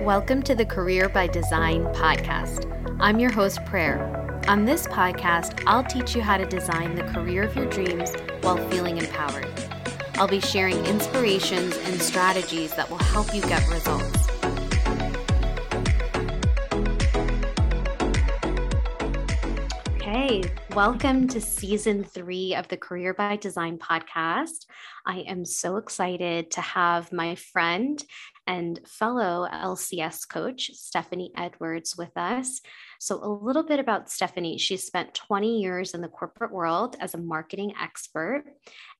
Welcome to the Career by Design podcast. I'm your host, Prayer. On this podcast, I'll teach you how to design the career of your dreams while feeling empowered. I'll be sharing inspirations and strategies that will help you get results. Welcome to season three of the Career by Design podcast. I am so excited to have my friend and fellow LCS coach, Stephanie Edwards, with us. So, a little bit about Stephanie. She spent 20 years in the corporate world as a marketing expert,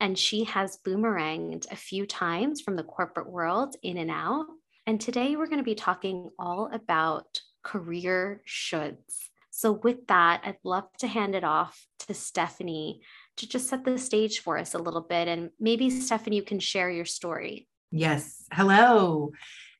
and she has boomeranged a few times from the corporate world in and out. And today we're going to be talking all about career shoulds. So, with that, I'd love to hand it off to Stephanie to just set the stage for us a little bit. And maybe, Stephanie, you can share your story. Yes. Hello.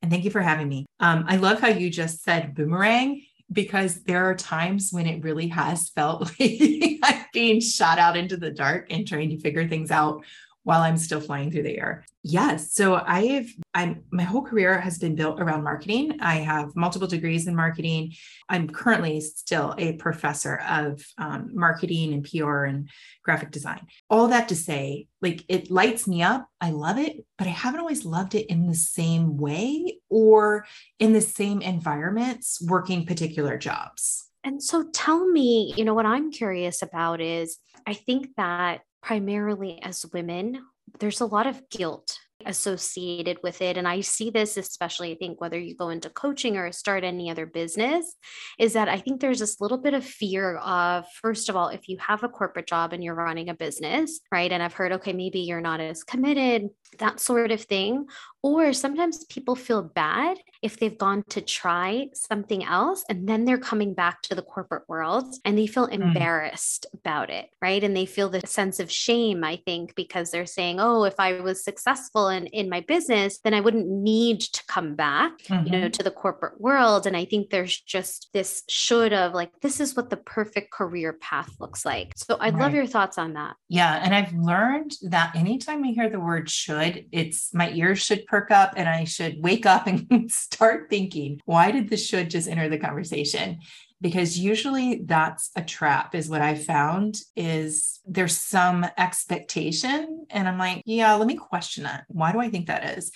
And thank you for having me. Um, I love how you just said boomerang because there are times when it really has felt like I'm being shot out into the dark and trying to figure things out while I'm still flying through the air. Yes. So I've I'm my whole career has been built around marketing. I have multiple degrees in marketing. I'm currently still a professor of um, marketing and PR and graphic design. All that to say, like it lights me up. I love it, but I haven't always loved it in the same way or in the same environments working particular jobs. And so tell me, you know, what I'm curious about is I think that primarily as women, there's a lot of guilt associated with it and i see this especially i think whether you go into coaching or start any other business is that i think there's this little bit of fear of first of all if you have a corporate job and you're running a business right and i've heard okay maybe you're not as committed that sort of thing or sometimes people feel bad if they've gone to try something else and then they're coming back to the corporate world and they feel mm. embarrassed mm. about it, right? And they feel the sense of shame, I think, because they're saying, oh, if I was successful in, in my business, then I wouldn't need to come back, mm-hmm. you know, mm-hmm. to the corporate world. And I think there's just this should of like, this is what the perfect career path looks like. So I'd right. love your thoughts on that. Yeah. And I've learned that anytime I hear the word should, it's my ears should perk up and I should wake up and start thinking, why did the should just enter the conversation? Because usually that's a trap, is what I found is there's some expectation. And I'm like, yeah, let me question that. Why do I think that is?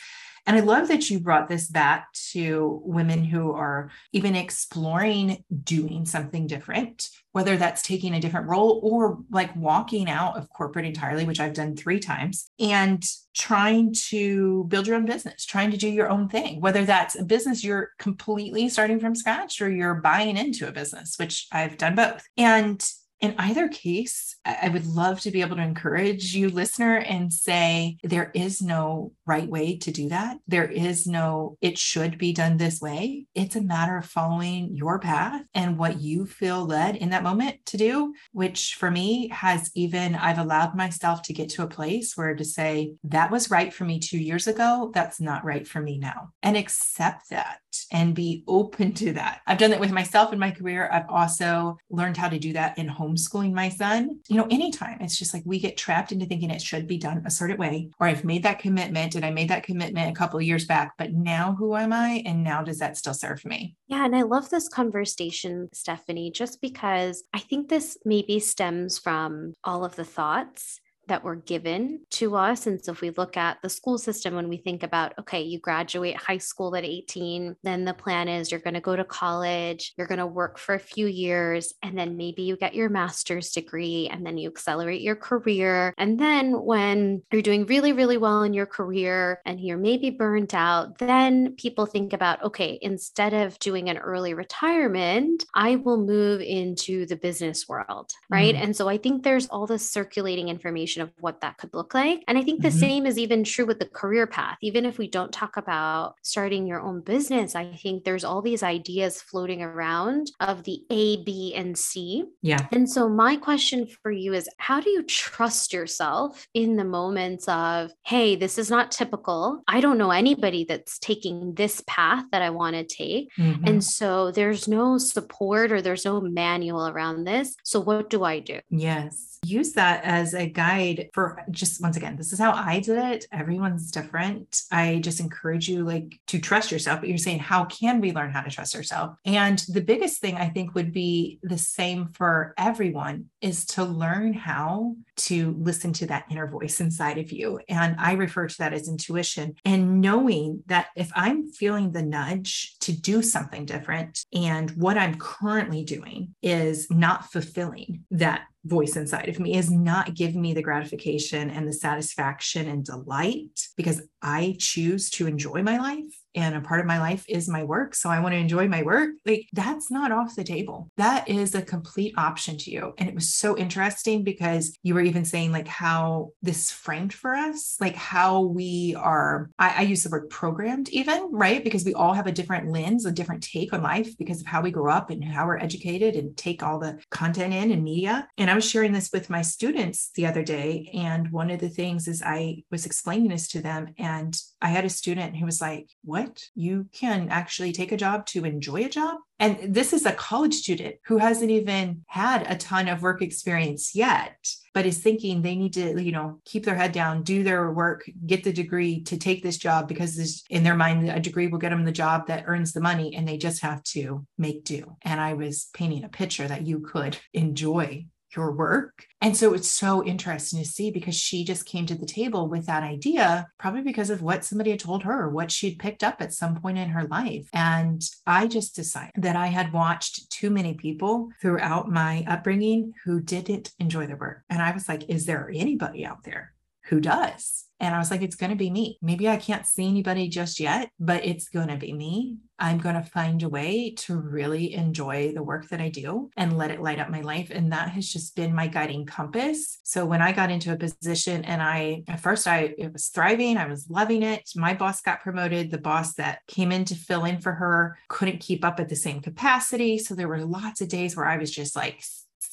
And I love that you brought this back to women who are even exploring doing something different, whether that's taking a different role or like walking out of corporate entirely, which I've done three times, and trying to build your own business, trying to do your own thing, whether that's a business you're completely starting from scratch or you're buying into a business, which I've done both. And in either case, I would love to be able to encourage you, listener, and say there is no right way to do that. There is no, it should be done this way. It's a matter of following your path and what you feel led in that moment to do, which for me has even, I've allowed myself to get to a place where to say, that was right for me two years ago. That's not right for me now. And accept that and be open to that. I've done that with myself in my career. I've also learned how to do that in homeschooling my son. You know, anytime it's just like we get trapped into thinking it should be done a certain way, or I've made that commitment and I made that commitment a couple years back, but now who am I? And now does that still serve me? Yeah. And I love this conversation, Stephanie, just because I think this maybe stems from all of the thoughts that were given to us. And so if we look at the school system, when we think about, okay, you graduate high school at 18, then the plan is you're going to go to college, you're going to work for a few years, and then maybe you get your master's degree, and then you accelerate your career. And then when you're doing really, really well in your career and you're maybe burnt out, then people think about, okay, instead of doing an early retirement, I will move into the business world. Right. Mm. And so I think there's all this circulating information of what that could look like. And I think the mm-hmm. same is even true with the career path. Even if we don't talk about starting your own business, I think there's all these ideas floating around of the A, B, and C. Yeah. And so my question for you is how do you trust yourself in the moments of, hey, this is not typical. I don't know anybody that's taking this path that I want to take. Mm-hmm. And so there's no support or there's no manual around this. So what do I do? Yes. Use that as a guide for just once again, this is how I did it. Everyone's different. I just encourage you like to trust yourself, but you're saying, how can we learn how to trust ourselves? And the biggest thing I think would be the same for everyone is to learn how to listen to that inner voice inside of you. And I refer to that as intuition and knowing that if I'm feeling the nudge to do something different and what I'm currently doing is not fulfilling that voice inside of me is not giving me the gratification and the satisfaction and delight because I choose to enjoy my life and a part of my life is my work. So I want to enjoy my work. Like that's not off the table. That is a complete option to you. And it was so interesting because you were even saying like how this framed for us, like how we are, I, I use the word programmed even, right? Because we all have a different lens, a different take on life because of how we grow up and how we're educated and take all the content in and media. And I was sharing this with my students the other day. And one of the things is I was explaining this to them. And I had a student who was like, What? You can actually take a job to enjoy a job. And this is a college student who hasn't even had a ton of work experience yet, but is thinking they need to, you know, keep their head down, do their work, get the degree to take this job because this, in their mind, a degree will get them the job that earns the money and they just have to make do. And I was painting a picture that you could enjoy your work. And so it's so interesting to see because she just came to the table with that idea, probably because of what somebody had told her, what she'd picked up at some point in her life. And I just decided that I had watched too many people throughout my upbringing who didn't enjoy their work. And I was like, is there anybody out there who does? And I was like, it's going to be me. Maybe I can't see anybody just yet, but it's going to be me. I'm going to find a way to really enjoy the work that I do and let it light up my life. And that has just been my guiding compass. So when I got into a position and I, at first, I it was thriving, I was loving it. My boss got promoted. The boss that came in to fill in for her couldn't keep up at the same capacity. So there were lots of days where I was just like,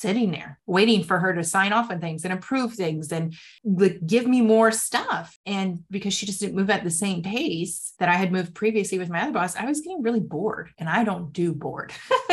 sitting there waiting for her to sign off on things and approve things and like give me more stuff. And because she just didn't move at the same pace that I had moved previously with my other boss, I was getting really bored and I don't do bored.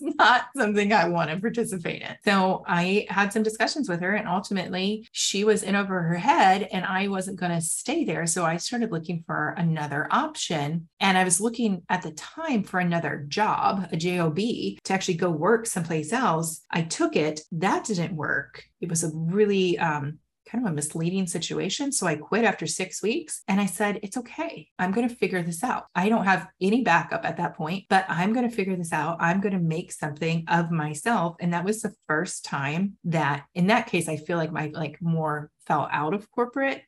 not something I want to participate in. So I had some discussions with her and ultimately she was in over her head and I wasn't going to stay there. So I started looking for another option. And I was looking at the time for another job, a job to actually go work someplace else. I took it, that didn't work. It was a really um, kind of a misleading situation. So I quit after six weeks and I said, it's okay. I'm going to figure this out. I don't have any backup at that point, but I'm going to figure this out. I'm going to make something of myself. And that was the first time that in that case, I feel like my like more fell out of corporate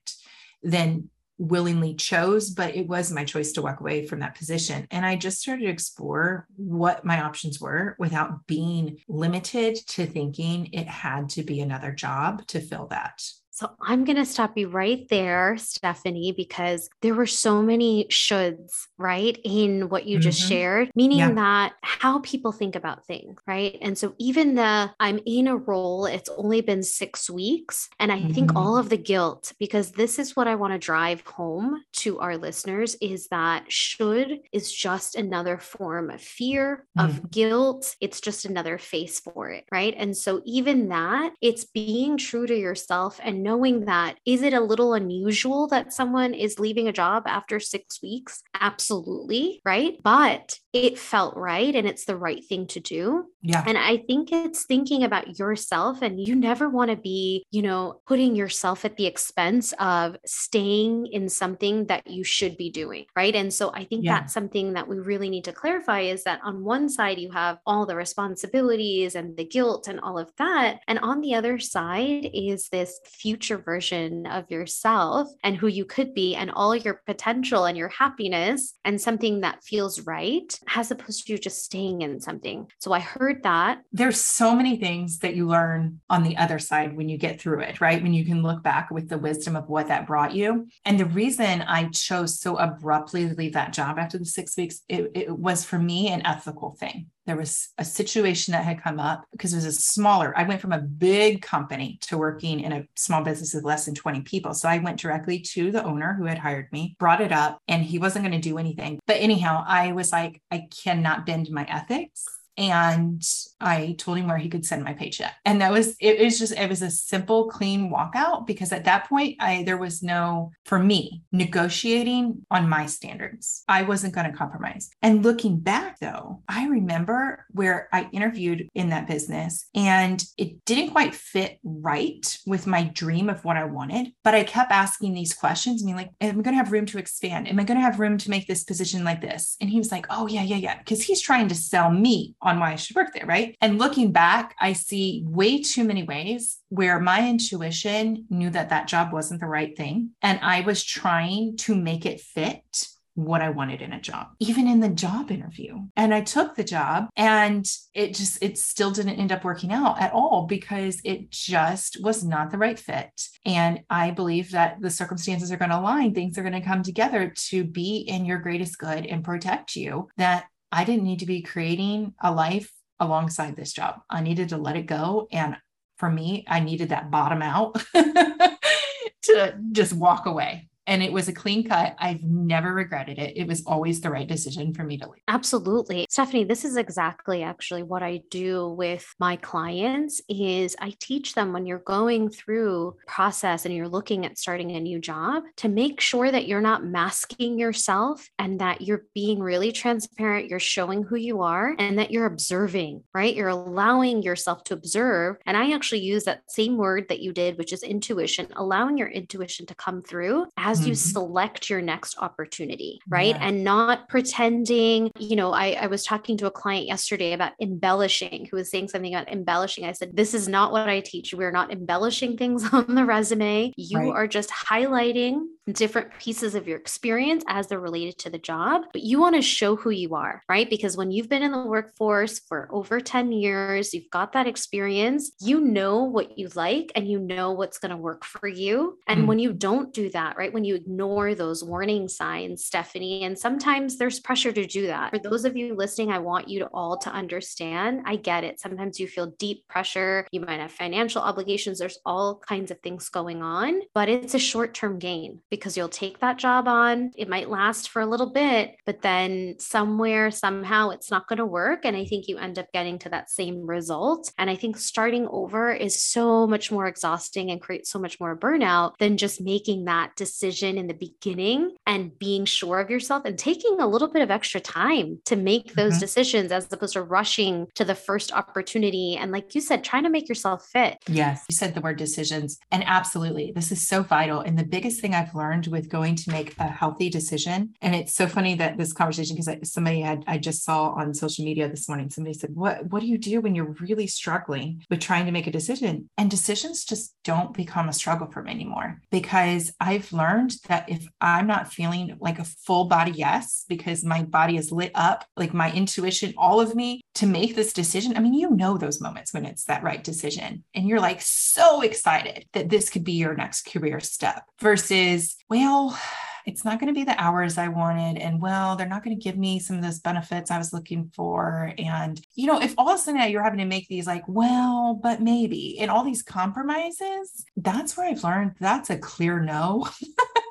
than willingly chose, but it was my choice to walk away from that position. And I just started to explore what my options were without being limited to thinking it had to be another job to fill that. So I'm going to stop you right there, Stephanie, because there were so many shoulds, right, in what you mm-hmm. just shared, meaning yeah. that how people think about things, right? And so even the I'm in a role, it's only been six weeks. And I mm-hmm. think all of the guilt, because this is what I want to drive home to our listeners is that should is just another form of fear, mm-hmm. of guilt. It's just another face for it, right? And so even that, it's being true to yourself and knowing that is it a little unusual that someone is leaving a job after six weeks? Absolutely. Right. But it felt right and it's the right thing to do. Yeah. And I think it's thinking about yourself and you never want to be, you know, putting yourself at the expense of staying in something that you should be doing. Right. And so I think yeah. that's something that we really need to clarify is that on one side, you have all the responsibilities and the guilt and all of that. And on the other side is this future version of yourself and who you could be and all your potential and your happiness and something that feels right as opposed to just staying in something. So I heard that. There's so many things that you learn on the other side when you get through it, right? When you can look back with the wisdom of what that brought you. And the reason I chose so abruptly to leave that job after the six weeks, it, it was for me an ethical thing there was a situation that had come up because it was a smaller i went from a big company to working in a small business of less than 20 people. So i went directly to the owner who had hired me brought it up and he wasn't going to do anything. But anyhow i was like i cannot bend my ethics And I told him where he could send my paycheck. And that was, it was just, it was a simple, clean walkout because at that point, I, there was no, for me, negotiating on my standards. I wasn't going to compromise. And looking back though, I remember where I interviewed in that business and it didn't quite fit right with my dream of what I wanted. But I kept asking these questions. I mean, like, am I going to have room to expand? Am I going to have room to make this position like this? And he was like, oh, yeah, yeah, yeah. Because he's trying to sell me on why I should work there. Right. And looking back, I see way too many ways where my intuition knew that that job wasn't the right thing. And I was trying to make it fit what I wanted in a job, even in the job interview. And I took the job and it just, it still didn't end up working out at all because it just was not the right fit. And I believe that the circumstances are going to align, things are going to come together to be in your greatest good and protect you. That I didn't need to be creating a life alongside this job. I needed to let it go. And for me, I needed that bottom out to just walk away and it was a clean cut. I've never regretted it. It was always the right decision for me to leave. Absolutely. Stephanie, this is exactly actually what I do with my clients is I teach them when you're going through process and you're looking at starting a new job to make sure that you're not masking yourself and that you're being really transparent, you're showing who you are and that you're observing, right? You're allowing yourself to observe. And I actually use that same word that you did, which is intuition, allowing your intuition to come through as mm-hmm. you select your next opportunity, right? Yeah. And not pretending, you know, I, I was talking to a client yesterday about embellishing, who was saying something about embellishing. I said, This is not what I teach. We're not embellishing things on the resume. You right. are just highlighting different pieces of your experience as they're related to the job, but you want to show who you are, right? Because when you've been in the workforce for over 10 years, you've got that experience, you know what you like and you know what's going to work for you. And mm. when you don't do that, right? When you ignore those warning signs, Stephanie, and sometimes there's pressure to do that. For those of you listening, I want you to all to understand I get it. Sometimes you feel deep pressure, you might have financial obligations, there's all kinds of things going on, but it's a short term gain because you'll take that job on. It might last for a little bit, but then somewhere, somehow, it's not going to work. And I think you end up getting to that same result. And I think starting over is so much more exhausting and creates so much more burnout than just making that decision in the beginning and being sure of yourself and taking a little bit of extra time to make those mm-hmm. decisions as opposed to rushing to the first opportunity. And like you said, trying to make yourself fit. Yes, you said the word decisions. And absolutely, this is so vital. And the biggest thing I've learned with going to make a healthy decision. And it's so funny that this conversation, because somebody had, I just saw on social media this morning, somebody said, what, what do you do when you're really struggling with trying to make a decision? And decisions just don't become a struggle for me anymore because I've learned that if I'm not feeling like a full body yes, because my body is lit up, like my intuition, all of me to make this decision. I mean, you know those moments when it's that right decision and you're like so excited that this could be your next career step versus, well, it's not going to be the hours I wanted. And well, they're not going to give me some of those benefits I was looking for. And, you know, if all of a sudden you're having to make these like, well, but maybe, and all these compromises, that's where I've learned that's a clear no.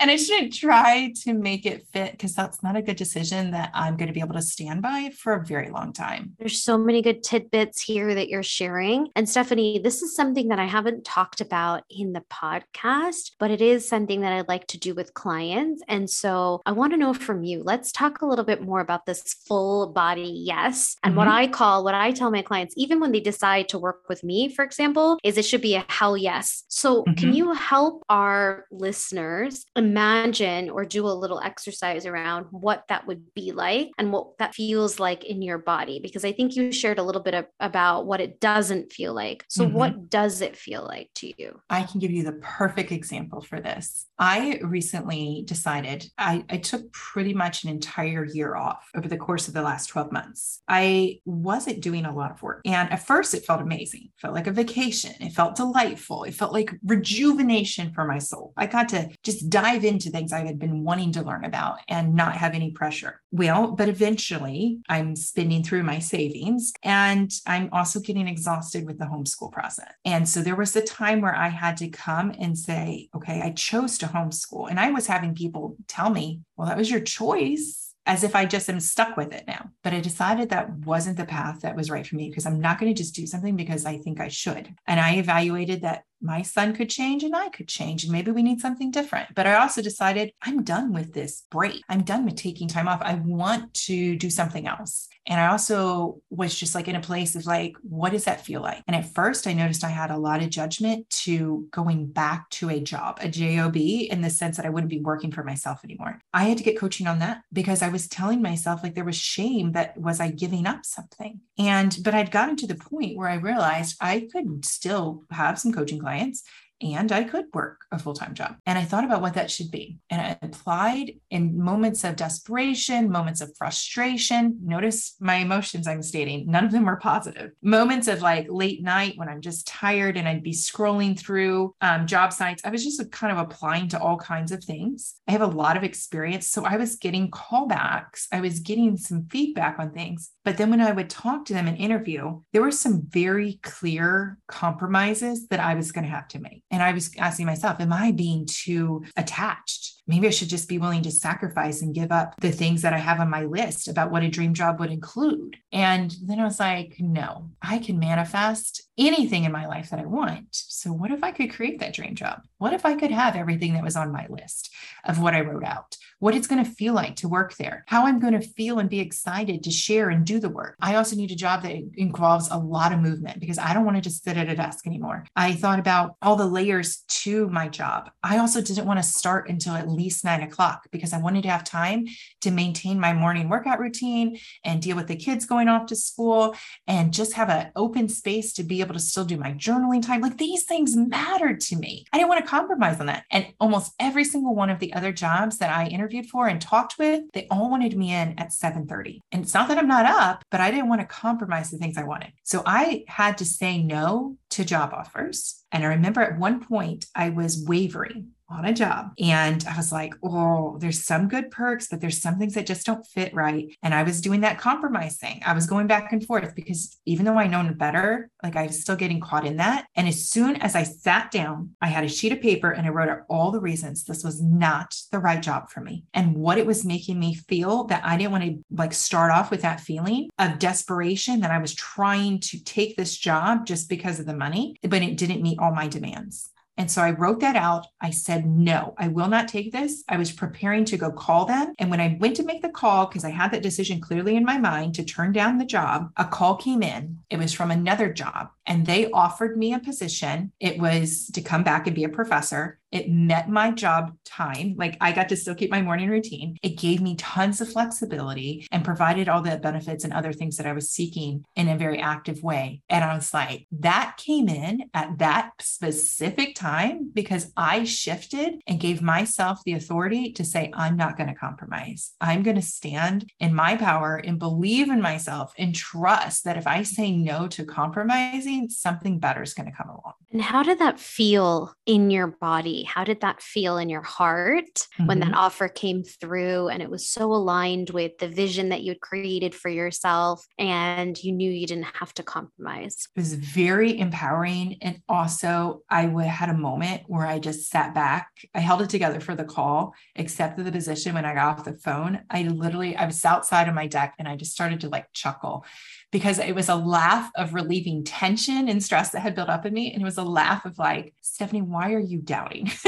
and I shouldn't try to make it fit because that's not a good decision that I'm going to be able to stand by for a very long time. There's so many good tidbits here that you're sharing. And Stephanie, this is something that I haven't talked about in the podcast, but it is something that I'd like to do with clients. And so I want to know from you, let's talk a little bit more about this full body yes. And mm-hmm. what I call, what I tell my clients, even when they decide to work with me, for example, is it should be a hell yes. So mm-hmm. can you help our listeners imagine or do a little exercise around what that would be like and what that feels like in your body because i think you shared a little bit of, about what it doesn't feel like. So mm-hmm. what does it feel like to you? I can give you the perfect example for this. I recently decided I, I took pretty much an entire year off over the course of the last 12 months. I wasn't doing a lot of work and at first it felt amazing. It felt like a vacation. It felt delightful. It felt like rejuvenation for my soul. I got to just dive dive into things I had been wanting to learn about and not have any pressure. Well, but eventually I'm spending through my savings and I'm also getting exhausted with the homeschool process. And so there was a time where I had to come and say, okay, I chose to homeschool. And I was having people tell me, well, that was your choice as if I just am stuck with it now. But I decided that wasn't the path that was right for me because I'm not going to just do something because I think I should. And I evaluated that my son could change and I could change, and maybe we need something different. But I also decided I'm done with this break. I'm done with taking time off. I want to do something else. And I also was just like in a place of like, what does that feel like? And at first, I noticed I had a lot of judgment to going back to a job, a job, in the sense that I wouldn't be working for myself anymore. I had to get coaching on that because I was telling myself like there was shame that was I giving up something. And, but I'd gotten to the point where I realized I could still have some coaching clients and I could work a full time job. And I thought about what that should be. And I applied in moments of desperation, moments of frustration. Notice my emotions I'm stating, none of them were positive. Moments of like late night when I'm just tired and I'd be scrolling through um, job sites. I was just kind of applying to all kinds of things. I have a lot of experience. So I was getting callbacks, I was getting some feedback on things. But then when I would talk to them in interview, there were some very clear compromises that I was going to have to make. And I was asking myself, am I being too attached? Maybe I should just be willing to sacrifice and give up the things that I have on my list about what a dream job would include. And then I was like, no, I can manifest anything in my life that I want. So, what if I could create that dream job? What if I could have everything that was on my list of what I wrote out? What it's going to feel like to work there, how I'm going to feel and be excited to share and do the work. I also need a job that involves a lot of movement because I don't want to just sit at a desk anymore. I thought about all the layers to my job. I also didn't want to start until at least nine o'clock because I wanted to have time to maintain my morning workout routine and deal with the kids going off to school and just have an open space to be able to still do my journaling time. Like these things mattered to me. I didn't want to compromise on that. And almost every single one of the other jobs that I interviewed for and talked with, they all wanted me in at 7:30. And it's not that I'm not up, but I didn't want to compromise the things I wanted. So I had to say no to job offers. And I remember at one point I was wavering on a job. And I was like, oh, there's some good perks, but there's some things that just don't fit right. And I was doing that compromise thing. I was going back and forth because even though I know better, like I was still getting caught in that. And as soon as I sat down, I had a sheet of paper and I wrote out all the reasons this was not the right job for me and what it was making me feel that I didn't want to like start off with that feeling of desperation that I was trying to take this job just because of the money, but it didn't meet all my demands. And so I wrote that out. I said, no, I will not take this. I was preparing to go call them. And when I went to make the call, because I had that decision clearly in my mind to turn down the job, a call came in. It was from another job and they offered me a position. It was to come back and be a professor. It met my job time. Like I got to still keep my morning routine. It gave me tons of flexibility and provided all the benefits and other things that I was seeking in a very active way. And I was like, that came in at that specific time because I shifted and gave myself the authority to say, I'm not going to compromise. I'm going to stand in my power and believe in myself and trust that if I say no to compromising, something better is going to come along. And how did that feel in your body? How did that feel in your heart mm-hmm. when that mm-hmm. offer came through and it was so aligned with the vision that you had created for yourself and you knew you didn't have to compromise? It was very empowering. And also, I had a moment where I just sat back. I held it together for the call, accepted the position when I got off the phone. I literally, I was outside of my deck and I just started to like chuckle because it was a laugh of relieving tension and stress that had built up in me. And it was a laugh of like, Stephanie, why are you doubting?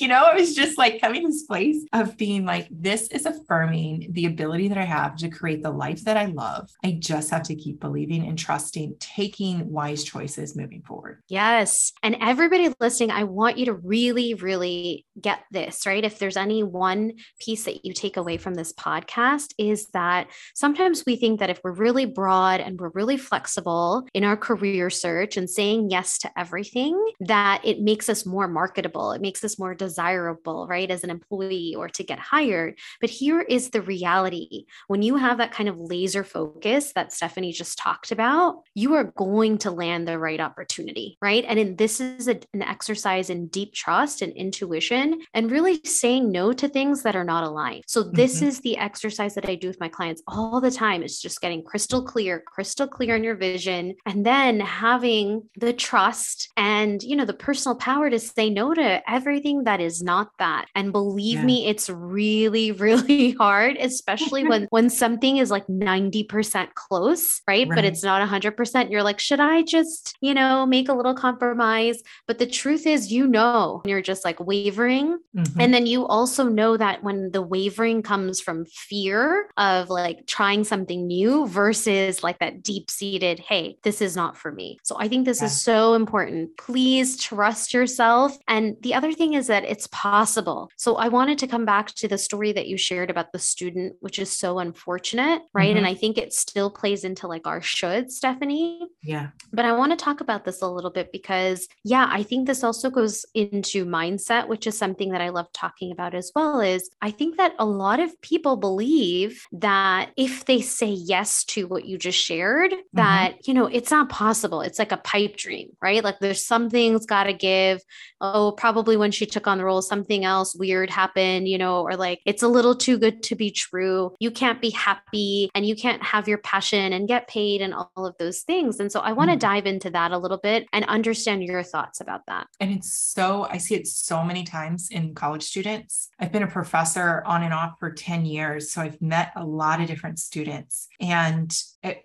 you know, it was just like coming to this place of being like, this is affirming the ability that I have to create the life that I love. I just have to keep believing and trusting, taking wise choices moving forward. Yes. And everybody listening, I want you to really, really get this, right? If there's any one piece that you take away from this podcast, is that sometimes we think that if we're really broad and we're really flexible in our career search and saying yes to everything, that it makes us more marketable. It makes us more desirable, right, as an employee or to get hired. But here is the reality when you have that kind of laser focus that Stephanie just talked about, you are going to land the right opportunity, right? And in, this is a, an exercise in deep trust and intuition and really saying no to things that are not aligned. So, this mm-hmm. is the exercise that I do with my clients all the time. It's just getting crystal clear, crystal clear on your vision, and then having the trust and, you know, the personal power to say no to everything that that is not that. And believe yeah. me, it's really, really hard, especially when when something is like 90% close, right? right? But it's not 100%. You're like, should I just, you know, make a little compromise? But the truth is, you know, you're just like wavering. Mm-hmm. And then you also know that when the wavering comes from fear of like trying something new versus like that deep seated, hey, this is not for me. So I think this yeah. is so important. Please trust yourself. And the other thing is that it's possible. So I wanted to come back to the story that you shared about the student, which is so unfortunate, right? Mm-hmm. And I think it still plays into like our should, Stephanie. Yeah. But I want to talk about this a little bit because, yeah, I think this also goes into mindset, which is something that I love talking about as well. Is I think that a lot of people believe that if they say yes to what you just shared, mm-hmm. that, you know, it's not possible. It's like a pipe dream, right? Like there's something's got to give. Oh, probably when she took on the role, something else weird happened, you know, or like it's a little too good to be true. You can't be happy and you can't have your passion and get paid and all of those things. And so I want to mm-hmm. dive into that a little bit and understand your thoughts about that. And it's so, I see it so many times in college students. I've been a professor on and off for 10 years. So I've met a lot of different students. And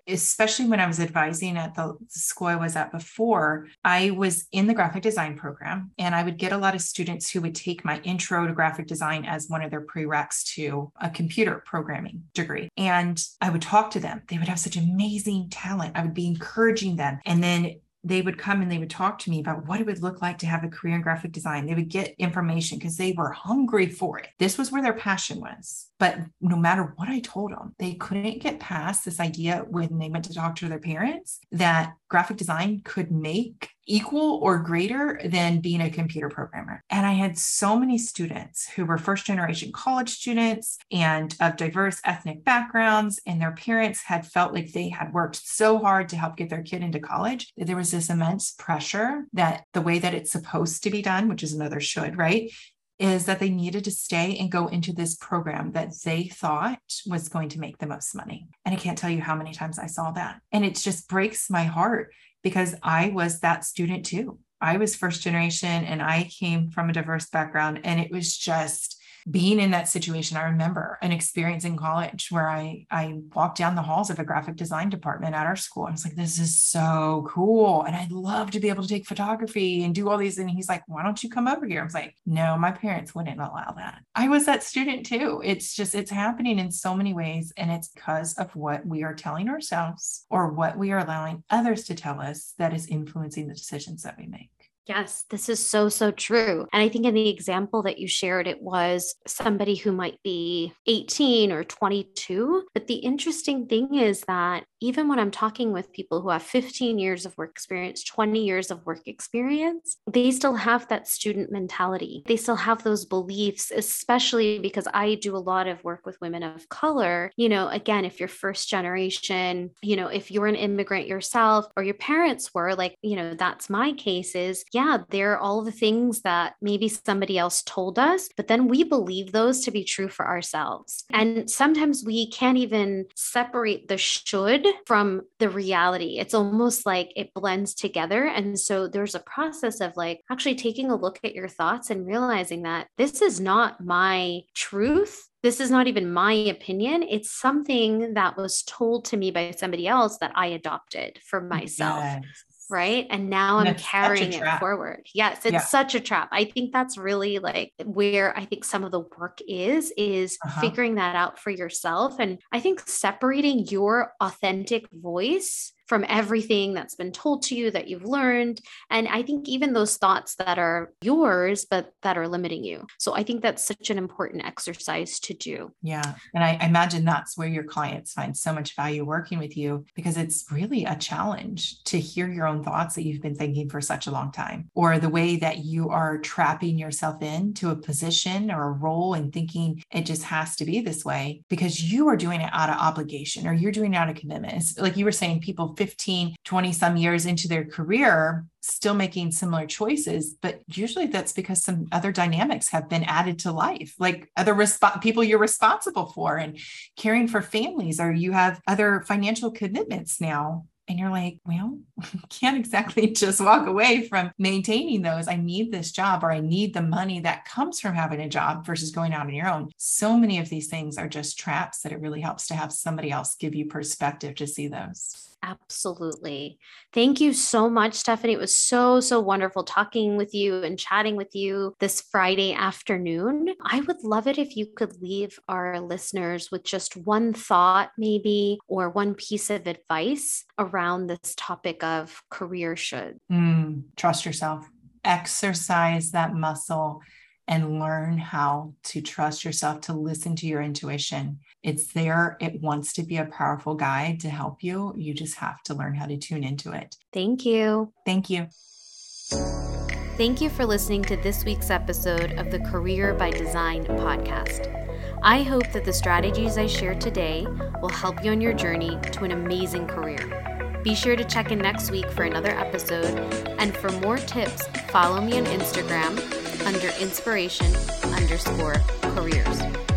especially when I was advising at the school I was at before, I was in the graphic design program and I would get a lot of students who would take my intro to graphic design as one of their prereqs to a computer programming degree. And I would talk to them. They would have such amazing talent. I would be encouraging them. And then they would come and they would talk to me about what it would look like to have a career in graphic design. They would get information because they were hungry for it. This was where their passion was. But no matter what I told them, they couldn't get past this idea when they went to talk to their parents that graphic design could make equal or greater than being a computer programmer. And I had so many students who were first generation college students and of diverse ethnic backgrounds, and their parents had felt like they had worked so hard to help get their kid into college that there was this immense pressure that the way that it's supposed to be done, which is another should, right? is that they needed to stay and go into this program that they thought was going to make the most money. And I can't tell you how many times I saw that. And it just breaks my heart because I was that student too. I was first generation and I came from a diverse background. And it was just, being in that situation, I remember an experience in college where I I walked down the halls of a graphic design department at our school. I was like, this is so cool. And I'd love to be able to take photography and do all these. And he's like, why don't you come over here? I was like, no, my parents wouldn't allow that. I was that student too. It's just, it's happening in so many ways. And it's because of what we are telling ourselves or what we are allowing others to tell us that is influencing the decisions that we make. Yes, this is so, so true. And I think in the example that you shared, it was somebody who might be 18 or 22. But the interesting thing is that even when I'm talking with people who have 15 years of work experience, 20 years of work experience, they still have that student mentality. They still have those beliefs, especially because I do a lot of work with women of color. You know, again, if you're first generation, you know, if you're an immigrant yourself or your parents were, like, you know, that's my case is, yeah, there are all the things that maybe somebody else told us, but then we believe those to be true for ourselves. And sometimes we can't even separate the should from the reality. It's almost like it blends together. And so there's a process of like actually taking a look at your thoughts and realizing that this is not my truth this is not even my opinion. It's something that was told to me by somebody else that I adopted for myself. Yes right? And now and i'm carrying it forward. Yes it's yeah. such a trap. I think that's really like where i think some of the work is is uh-huh. figuring that out for yourself. And i think separating your authentic voice from everything that's been told to you that you've learned. And I think even those thoughts that are yours, but that are limiting you. So I think that's such an important exercise to do. Yeah. And I imagine that's where your clients find so much value working with you because it's really a challenge to hear your own thoughts that you've been thinking for such a long time, or the way that you are trapping yourself into a position or a role and thinking it just has to be this way because you are doing it out of obligation or you're doing it out of commitment. It's like you were saying, people 15, 20 some years into their career, still making similar choices. But usually that's because some other dynamics have been added to life, like other resp- people you're responsible for and caring for families, or you have other financial commitments now And you're like, well, can't exactly just walk away from maintaining those. I need this job or I need the money that comes from having a job versus going out on your own. So many of these things are just traps that it really helps to have somebody else give you perspective to see those. Absolutely. Thank you so much, Stephanie. It was so, so wonderful talking with you and chatting with you this Friday afternoon. I would love it if you could leave our listeners with just one thought, maybe, or one piece of advice around this topic of career should. Mm, trust yourself, exercise that muscle and learn how to trust yourself to listen to your intuition. It's there, it wants to be a powerful guide to help you. You just have to learn how to tune into it. Thank you. Thank you. Thank you for listening to this week's episode of the Career by Design podcast. I hope that the strategies I shared today will help you on your journey to an amazing career. Be sure to check in next week for another episode. And for more tips, follow me on Instagram under inspiration underscore careers.